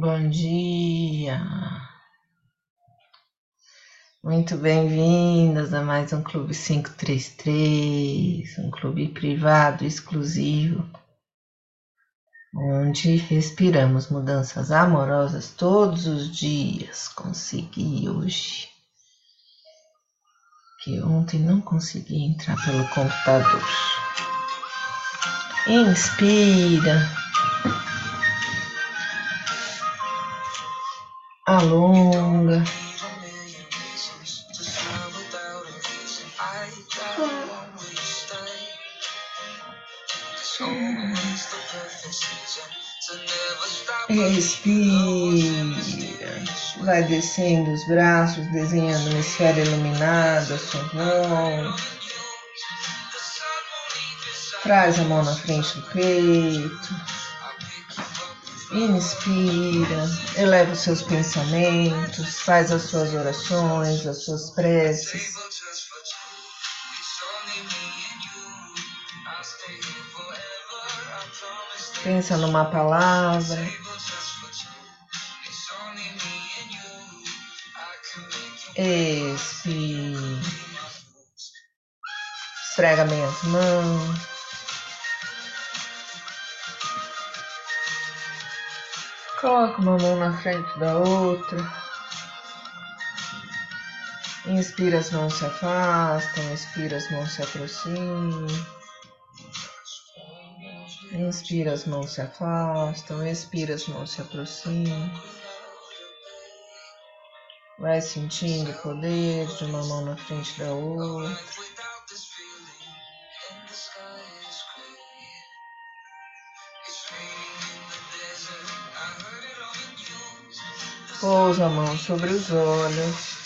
Bom dia! Muito bem-vindas a mais um Clube 533, um clube privado exclusivo, onde respiramos mudanças amorosas todos os dias. Consegui hoje, que ontem não consegui entrar pelo computador. Inspira. Alonga. Respira, vai descendo os braços, desenhando uma esfera iluminada, sua mão. Traz a mão na frente do peito. Inspira, eleva os seus pensamentos, faz as suas orações, as suas preces. Pensa numa palavra. Expira. Esfrega minhas mãos. Coloca uma mão na frente da outra. Inspira, as mãos se afastam, expira, as mãos se aproximam. Inspira, as mãos se afastam, expira, as mãos se aproximam. Vai sentindo o poder de uma mão na frente da outra. Pousa a mão sobre os olhos.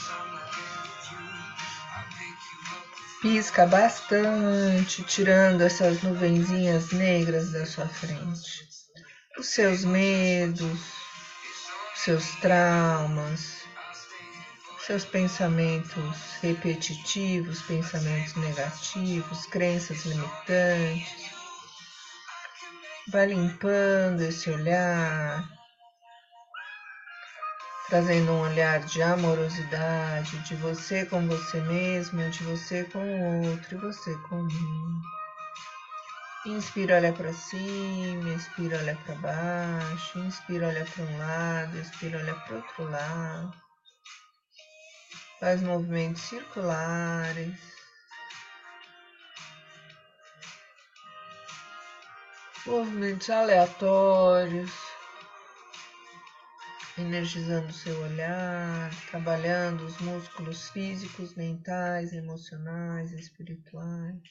Pisca bastante, tirando essas nuvenzinhas negras da sua frente. Os seus medos, seus traumas, seus pensamentos repetitivos, pensamentos negativos, crenças limitantes. Vai limpando esse olhar trazendo um olhar de amorosidade, de você com você mesmo, de você com o outro e você com mim. Inspira, olha para cima, expira, olha para baixo, inspira, olha para um lado, expira, olha para outro lado. Faz movimentos circulares. Movimentos aleatórios energizando seu olhar, trabalhando os músculos físicos, mentais, emocionais, espirituais.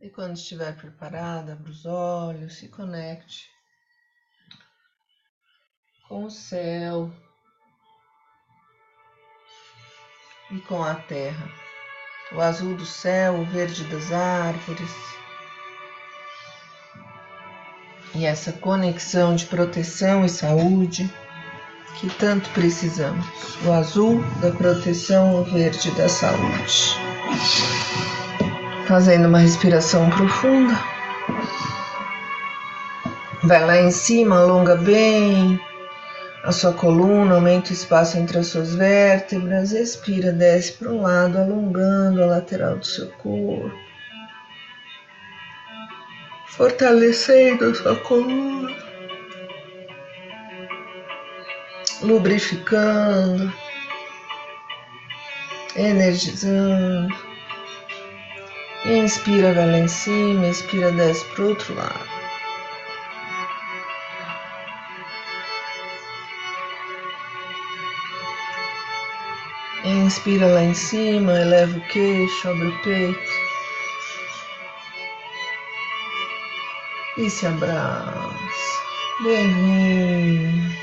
E quando estiver preparada, abra os olhos, se conecte com o céu e com a terra o azul do céu, o verde das árvores. E essa conexão de proteção e saúde que tanto precisamos. O azul da proteção, o verde da saúde. Fazendo uma respiração profunda. Vai lá em cima, alonga bem a sua coluna, aumenta o espaço entre as suas vértebras, expira, desce para um lado, alongando a lateral do seu corpo, fortalecendo a sua coluna, lubrificando, energizando. Inspira, vai lá em cima, expira, desce para o outro lado. Inspira lá em cima, eleva o queixo, abre o peito. E se abraça. Bem-vindo.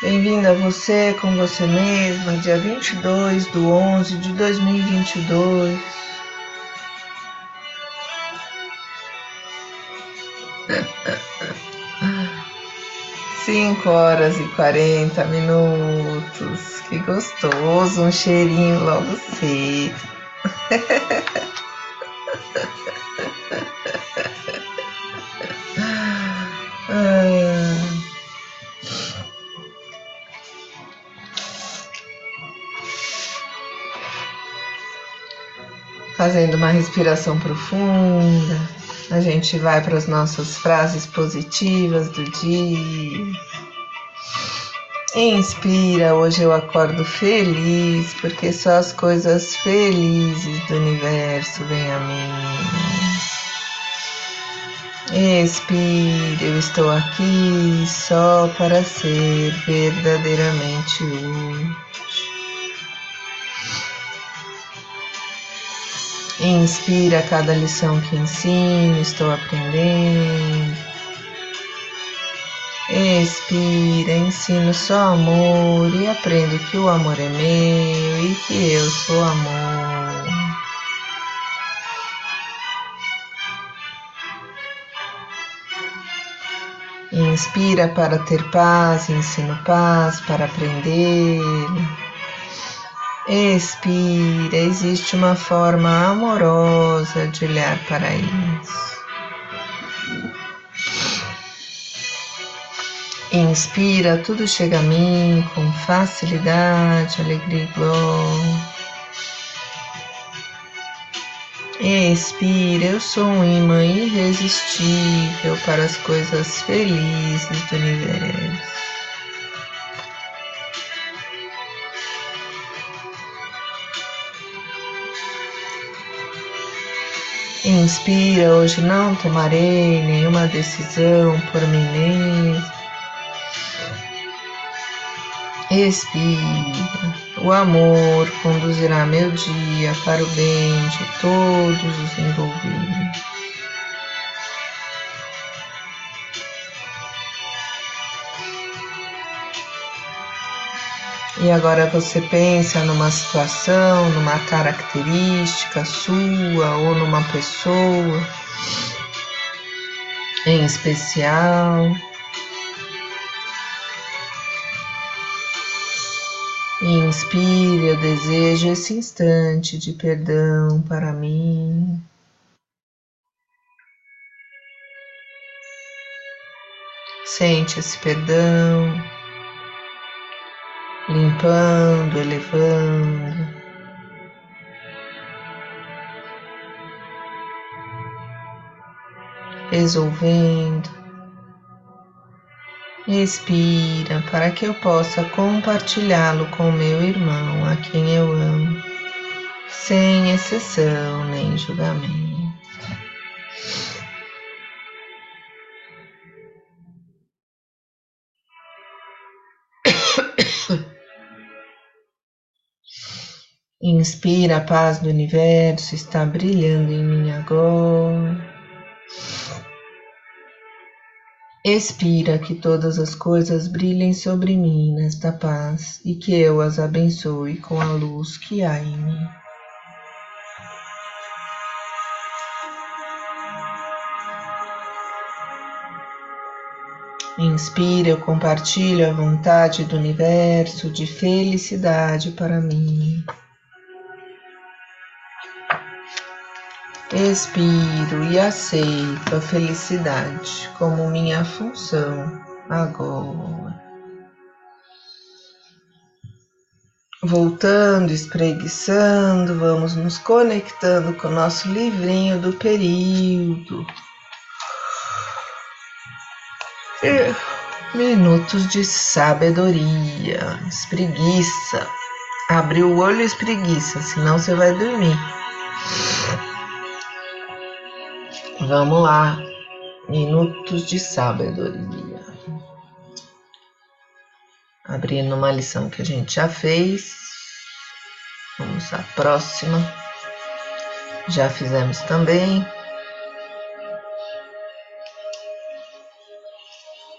Bem-vindo a você com você mesma, dia 22 do 11 de 2022. 5 horas e 40 minutos. Que gostoso, um cheirinho logo cedo. Fazendo uma respiração profunda, a gente vai para as nossas frases positivas do dia. Inspira, hoje eu acordo feliz, porque só as coisas felizes do universo vêm a mim. Expira, eu estou aqui só para ser verdadeiramente útil. Inspira cada lição que ensino, estou aprendendo. Expira, ensino só amor e aprendo que o amor é meu e que eu sou amor. Inspira para ter paz, ensino paz para aprender. Expira, existe uma forma amorosa de olhar para isso. Inspira, tudo chega a mim com facilidade, alegria e glória. Expira, eu sou um imã irresistível para as coisas felizes do universo. Inspira, hoje não tomarei nenhuma decisão por mim mesmo. Expira. O amor conduzirá meu dia para o bem de todos os envolvidos. E agora você pensa numa situação, numa característica sua ou numa pessoa em especial. Inspire, eu desejo esse instante de perdão para mim. Sente esse perdão limpando, elevando. Resolvendo. Respira para que eu possa compartilhá-lo com meu irmão, a quem eu amo, sem exceção nem julgamento. Inspira, a paz do universo está brilhando em mim agora. Expira que todas as coisas brilhem sobre mim nesta paz e que eu as abençoe com a luz que há em mim. Inspira, eu compartilho a vontade do universo de felicidade para mim. Expiro e aceito a felicidade como minha função agora. Voltando, espreguiçando, vamos nos conectando com o nosso livrinho do período. Minutos de sabedoria. Espreguiça. Abre o olho e espreguiça, senão você vai dormir. Vamos lá, minutos de sabedoria. Abrindo uma lição que a gente já fez. Vamos à próxima. Já fizemos também.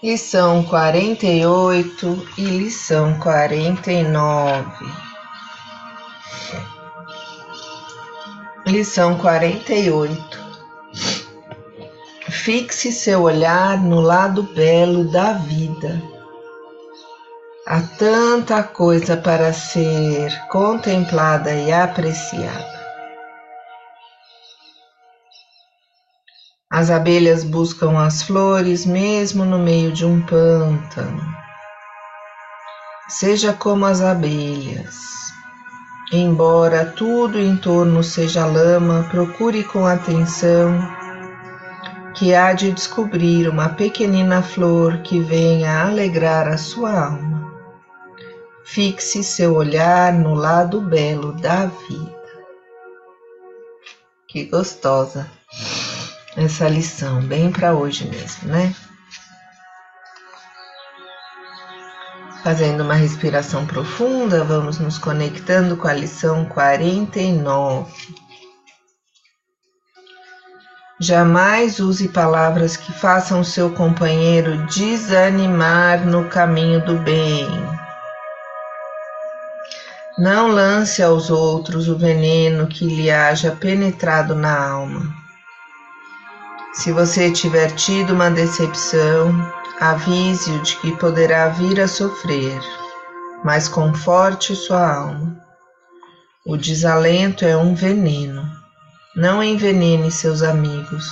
Lição 48 e lição 49. Lição 48. Fixe seu olhar no lado belo da vida Há tanta coisa para ser contemplada e apreciada. As abelhas buscam as flores mesmo no meio de um pântano. Seja como as abelhas. Embora tudo em torno seja lama, procure com atenção que há de descobrir uma pequenina flor que venha alegrar a sua alma. Fixe seu olhar no lado belo da vida. Que gostosa essa lição, bem para hoje mesmo, né? Fazendo uma respiração profunda, vamos nos conectando com a lição 49. Jamais use palavras que façam seu companheiro desanimar no caminho do bem. Não lance aos outros o veneno que lhe haja penetrado na alma. Se você tiver tido uma decepção, avise-o de que poderá vir a sofrer, mas conforte sua alma. O desalento é um veneno não envenene seus amigos.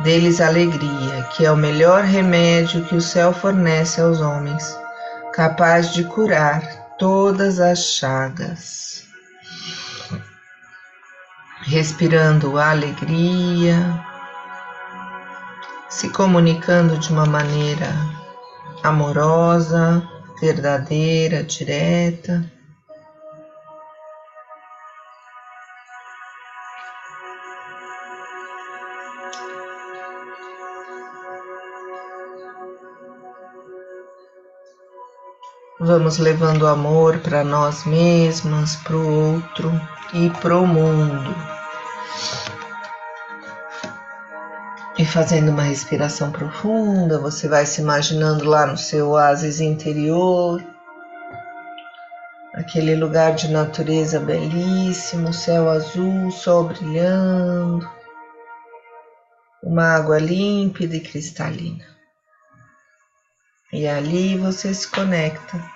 Dê-lhes alegria, que é o melhor remédio que o céu fornece aos homens, capaz de curar todas as chagas. Respirando alegria, se comunicando de uma maneira amorosa, verdadeira, direta. Vamos levando amor para nós mesmas, para o outro e para o mundo. E fazendo uma respiração profunda, você vai se imaginando lá no seu oásis interior, aquele lugar de natureza belíssimo, céu azul, sol brilhando, uma água límpida e cristalina. E ali você se conecta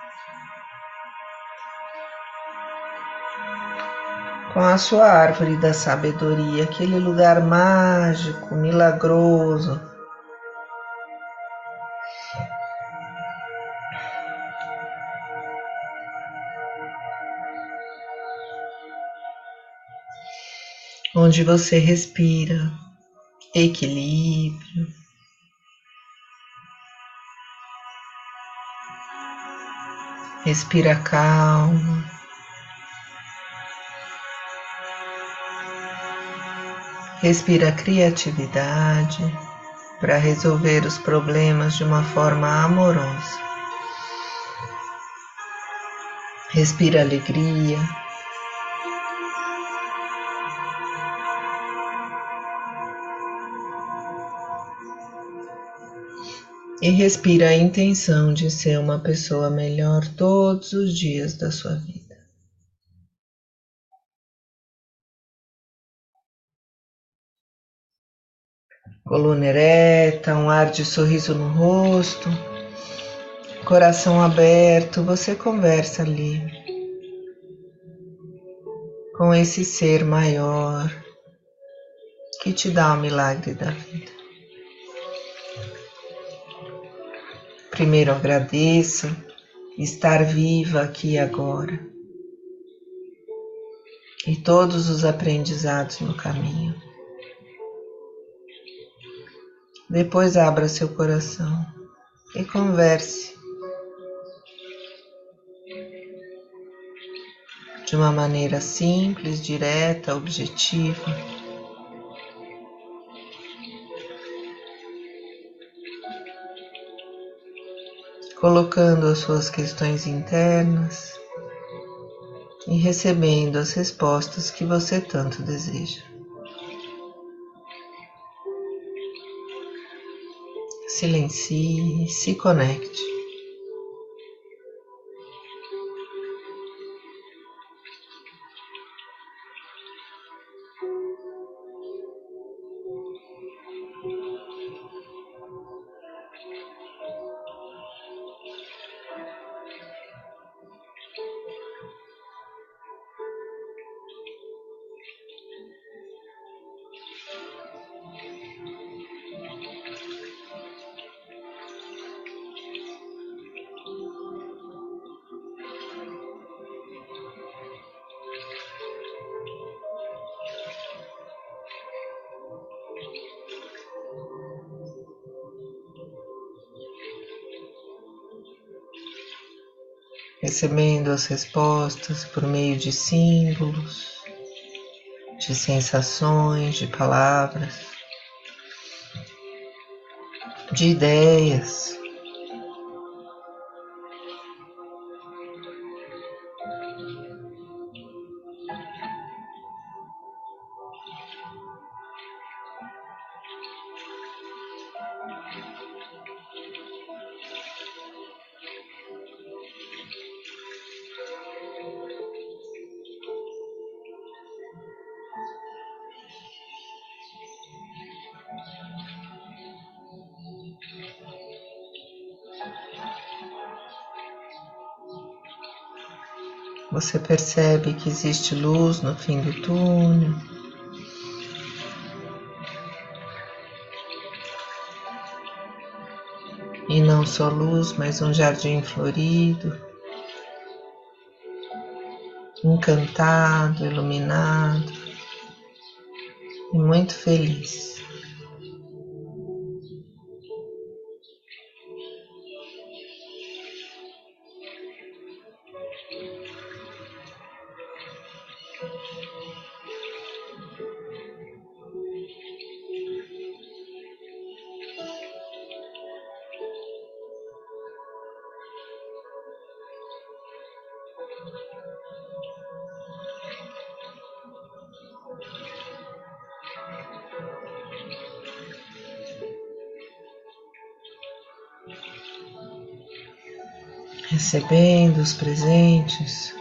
com a sua árvore da sabedoria, aquele lugar mágico, milagroso. Onde você respira equilíbrio, respira calma. Respira criatividade para resolver os problemas de uma forma amorosa. Respira alegria. E respira a intenção de ser uma pessoa melhor todos os dias da sua vida. Coluna ereta, um ar de sorriso no rosto, coração aberto, você conversa ali com esse ser maior que te dá o milagre da vida. Primeiro agradeça estar viva aqui agora e todos os aprendizados no caminho. Depois abra seu coração e converse de uma maneira simples, direta, objetiva. Colocando as suas questões internas e recebendo as respostas que você tanto deseja. Silencie, se conecte. Recebendo as respostas por meio de símbolos, de sensações, de palavras, de ideias. Você percebe que existe luz no fim do túnel. E não só luz, mas um jardim florido, encantado, iluminado e muito feliz. Recebendo os presentes.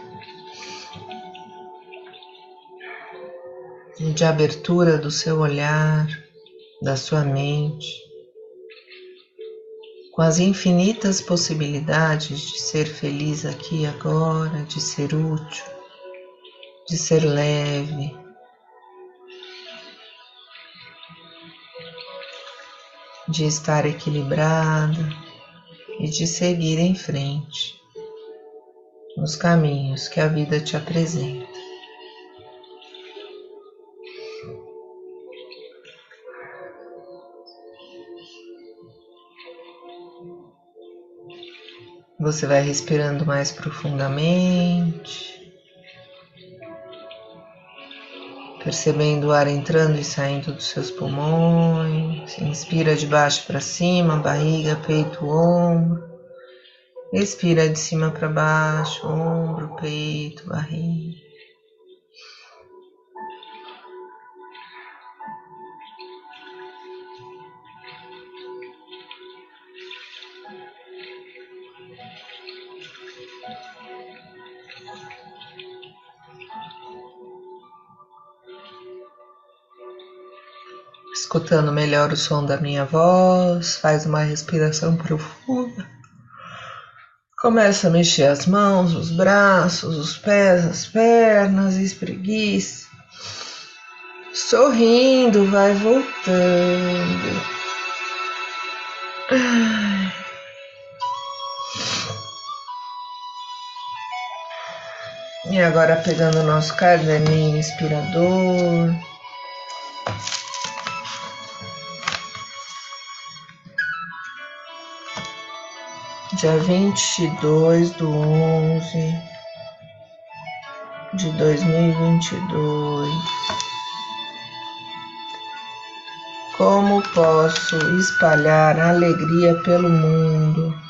De abertura do seu olhar, da sua mente, com as infinitas possibilidades de ser feliz aqui e agora, de ser útil, de ser leve. De estar equilibrada e de seguir em frente nos caminhos que a vida te apresenta. Você vai respirando mais profundamente, percebendo o ar entrando e saindo dos seus pulmões. Inspira de baixo para cima, barriga, peito, ombro. Expira de cima para baixo, ombro, peito, barriga. Escutando melhor o som da minha voz, faz uma respiração profunda. Começa a mexer as mãos, os braços, os pés, as pernas, espreguiça. Sorrindo, vai voltando. E agora pegando o nosso caderninho inspirador. Dia 22 do 11 de 2022. Como posso espalhar alegria pelo mundo?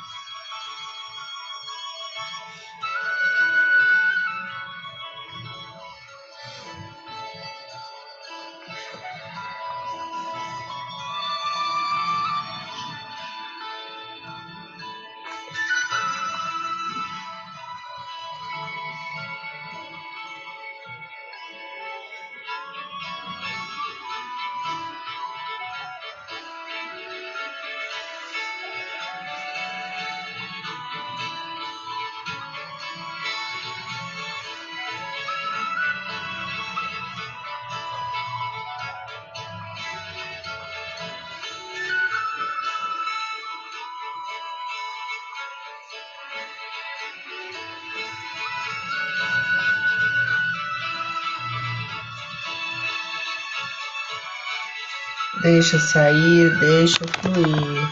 Deixa sair, deixa fluir.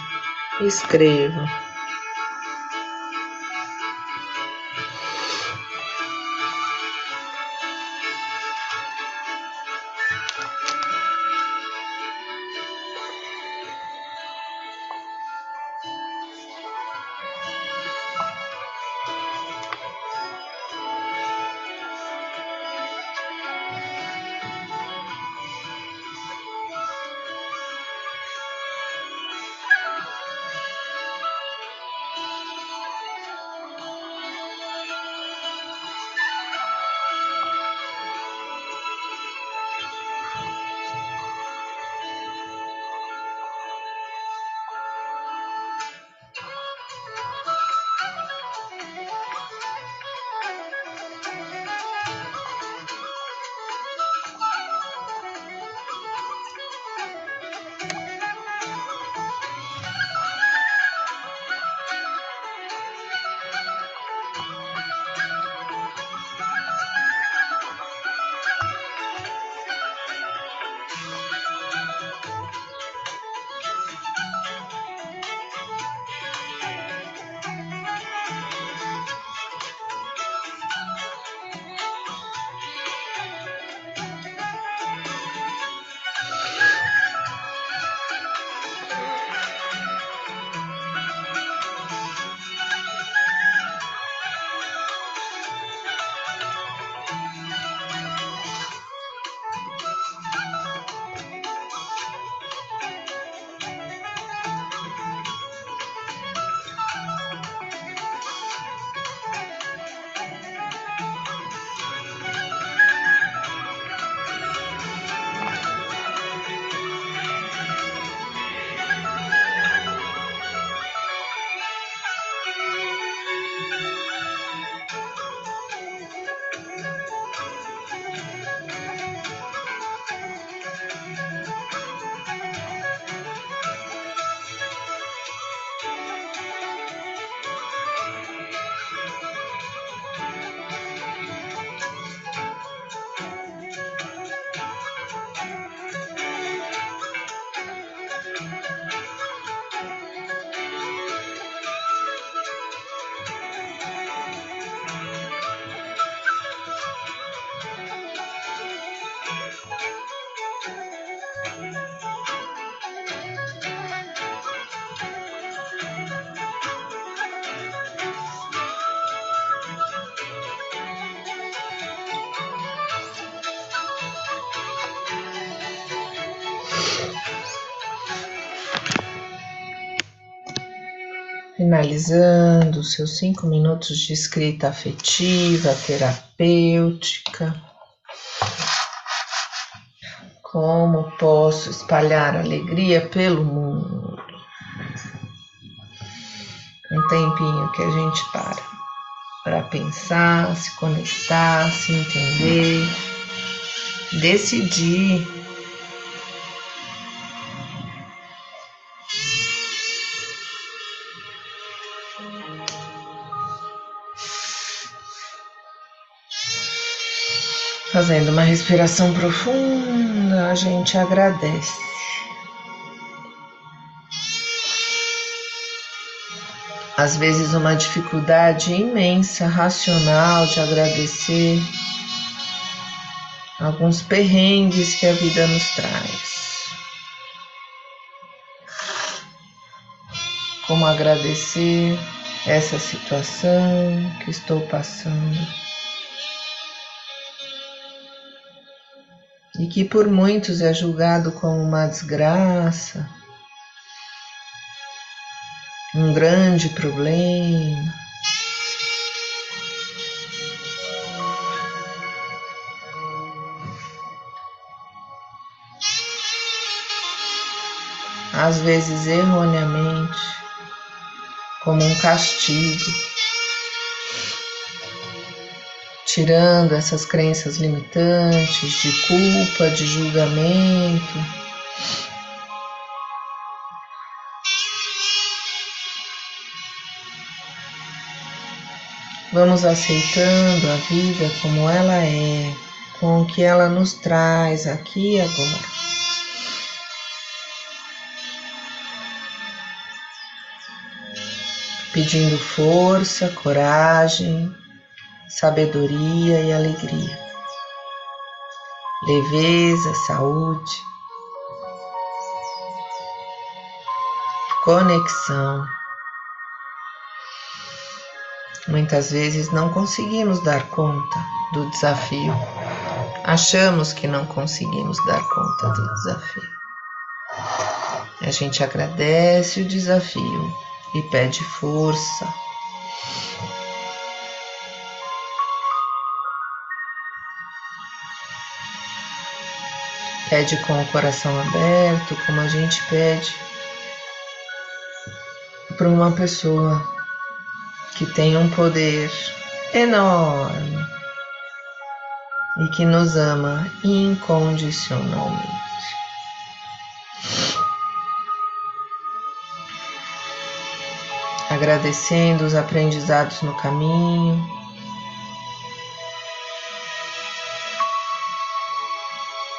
Escreva. Finalizando seus cinco minutos de escrita afetiva, terapêutica. Como posso espalhar alegria pelo mundo? Um tempinho que a gente para para pensar, se conectar, se entender, decidir Fazendo uma respiração profunda, a gente agradece. Às vezes, uma dificuldade imensa, racional de agradecer alguns perrengues que a vida nos traz. Como agradecer essa situação que estou passando. E que por muitos é julgado como uma desgraça, um grande problema. Às vezes erroneamente, como um castigo. Tirando essas crenças limitantes de culpa, de julgamento. Vamos aceitando a vida como ela é, com o que ela nos traz aqui e agora. Pedindo força, coragem, sabedoria e alegria, leveza, saúde, conexão. Muitas vezes não conseguimos dar conta do desafio. Achamos que não conseguimos dar conta do desafio. A gente agradece o desafio e pede força, Pede com o coração aberto, como a gente pede para uma pessoa que tem um poder enorme e que nos ama incondicionalmente. Agradecendo os aprendizados no caminho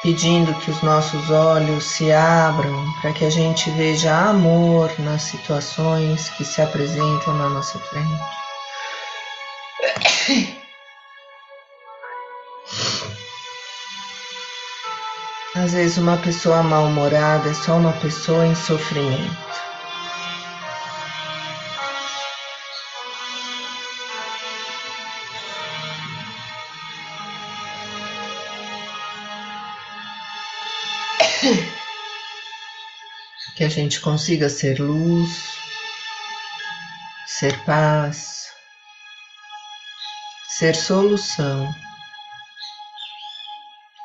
pedindo que os nossos olhos se abram para que a gente veja amor nas situações que se apresentam na nossa frente. Às vezes, uma pessoa mal-humorada é só uma pessoa em sofrimento. Que a gente consiga ser luz, ser paz, ser solução,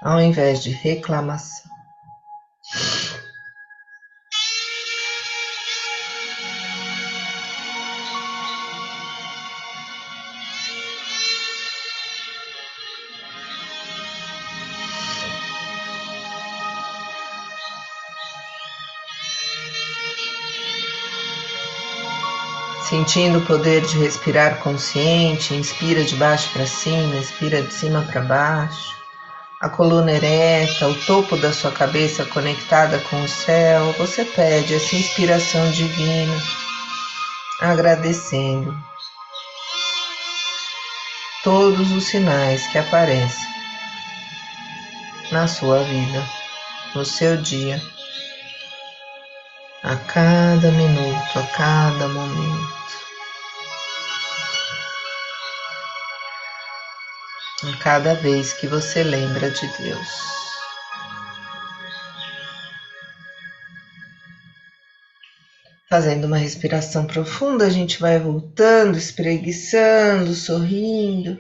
ao invés de reclamação. Sentindo o poder de respirar consciente, inspira de baixo para cima, expira de cima para baixo. A coluna ereta, o topo da sua cabeça conectada com o céu, você pede essa inspiração divina, agradecendo todos os sinais que aparecem na sua vida, no seu dia, a cada minuto, a cada momento. A cada vez que você lembra de Deus. Fazendo uma respiração profunda, a gente vai voltando, espreguiçando, sorrindo.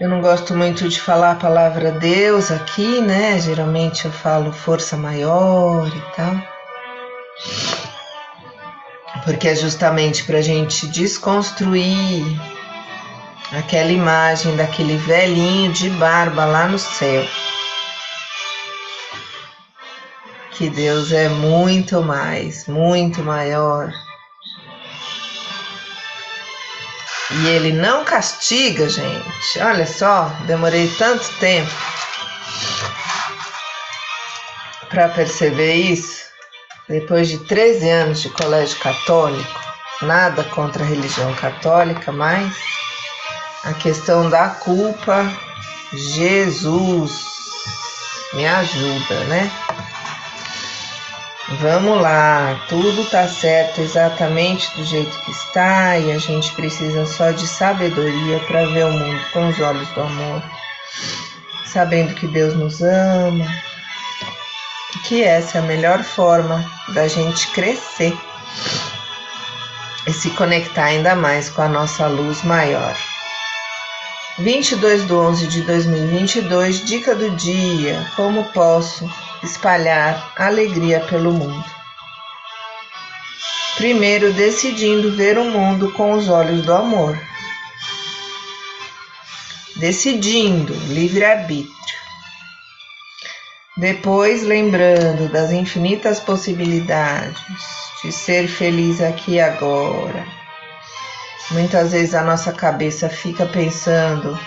Eu não gosto muito de falar a palavra Deus aqui, né? Geralmente eu falo força maior e tal. Porque é justamente para a gente desconstruir aquela imagem daquele velhinho de barba lá no céu. Que Deus é muito mais, muito maior E ele não castiga, gente. Olha só, demorei tanto tempo para perceber isso. Depois de 13 anos de colégio católico, nada contra a religião católica, mas a questão da culpa, Jesus me ajuda, né? Vamos lá, tudo tá certo exatamente do jeito que está e a gente precisa só de sabedoria para ver o mundo com os olhos do amor, sabendo que Deus nos ama, que essa é a melhor forma da gente crescer e se conectar ainda mais com a nossa luz maior. 22 de 11 de 2022, dica do dia: como posso espalhar alegria pelo mundo. Primeiro, decidindo ver o mundo com os olhos do amor. Decidindo, livre-arbítrio. Depois, lembrando das infinitas possibilidades de ser feliz aqui e agora. Muitas vezes a nossa cabeça fica pensando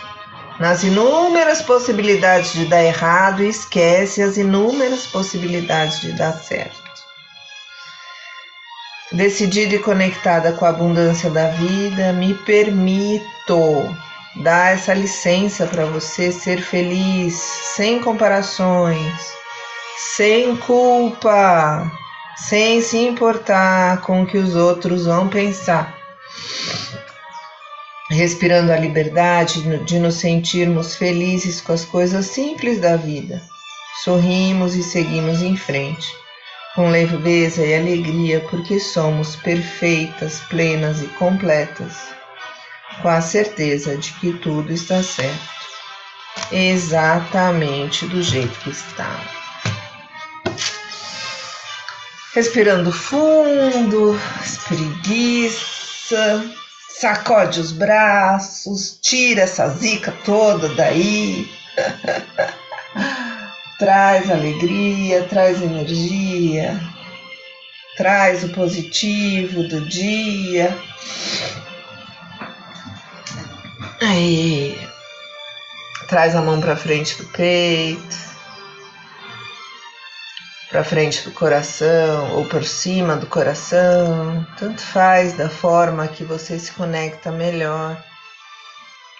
nas inúmeras possibilidades de dar errado e esquece as inúmeras possibilidades de dar certo. Decidida e conectada com a abundância da vida, me permito dar essa licença para você ser feliz, sem comparações, sem culpa, sem se importar com o que os outros vão pensar respirando a liberdade de nos sentirmos felizes com as coisas simples da vida. Sorrimos e seguimos em frente, com leveza e alegria, porque somos perfeitas, plenas e completas, com a certeza de que tudo está certo, exatamente do jeito que está. Respirando fundo, espreguiça sacode os braços, tira essa zica toda daí. traz alegria, traz energia, traz o positivo do dia. Aí, traz a mão para frente do peito para frente do coração ou por cima do coração, tanto faz da forma que você se conecta melhor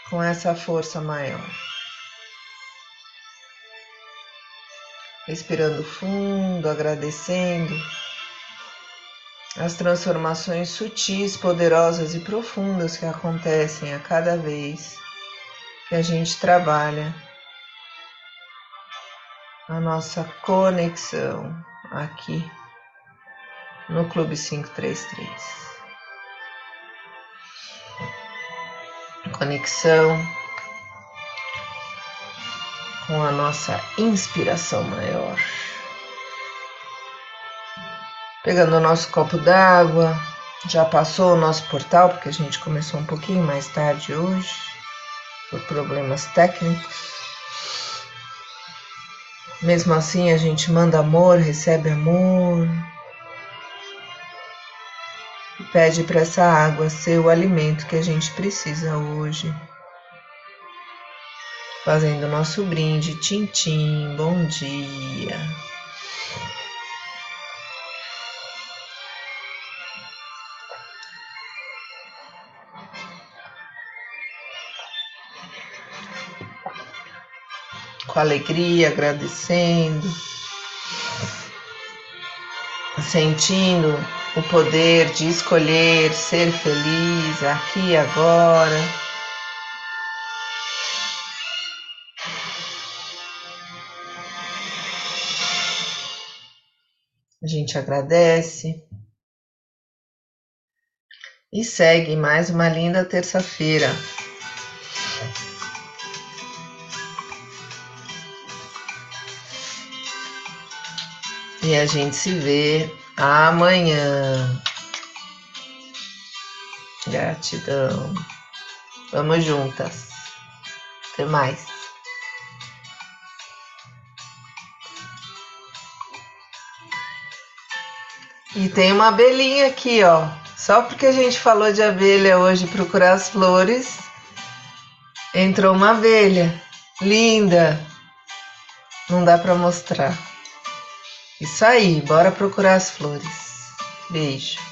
com essa força maior. Respirando fundo, agradecendo as transformações sutis, poderosas e profundas que acontecem a cada vez que a gente trabalha a nossa conexão aqui no Clube 533. Conexão com a nossa inspiração maior. Pegando o nosso copo d'água, já passou o nosso portal, porque a gente começou um pouquinho mais tarde hoje, por problemas técnicos. Mesmo assim, a gente manda amor, recebe amor. E pede para essa água ser o alimento que a gente precisa hoje. Fazendo nosso brinde, tintim, bom dia. Com alegria, agradecendo, sentindo o poder de escolher ser feliz aqui e agora. A gente agradece E segue mais uma linda terça-feira. E a gente se vê amanhã. Gratidão. Vamos juntas. Até mais. E tem uma abelhinha aqui, ó. Só porque a gente falou de abelha hoje, procurar as flores, entrou uma abelha. Linda. Não dá para mostrar. Isso aí, bora procurar as flores. Beijo.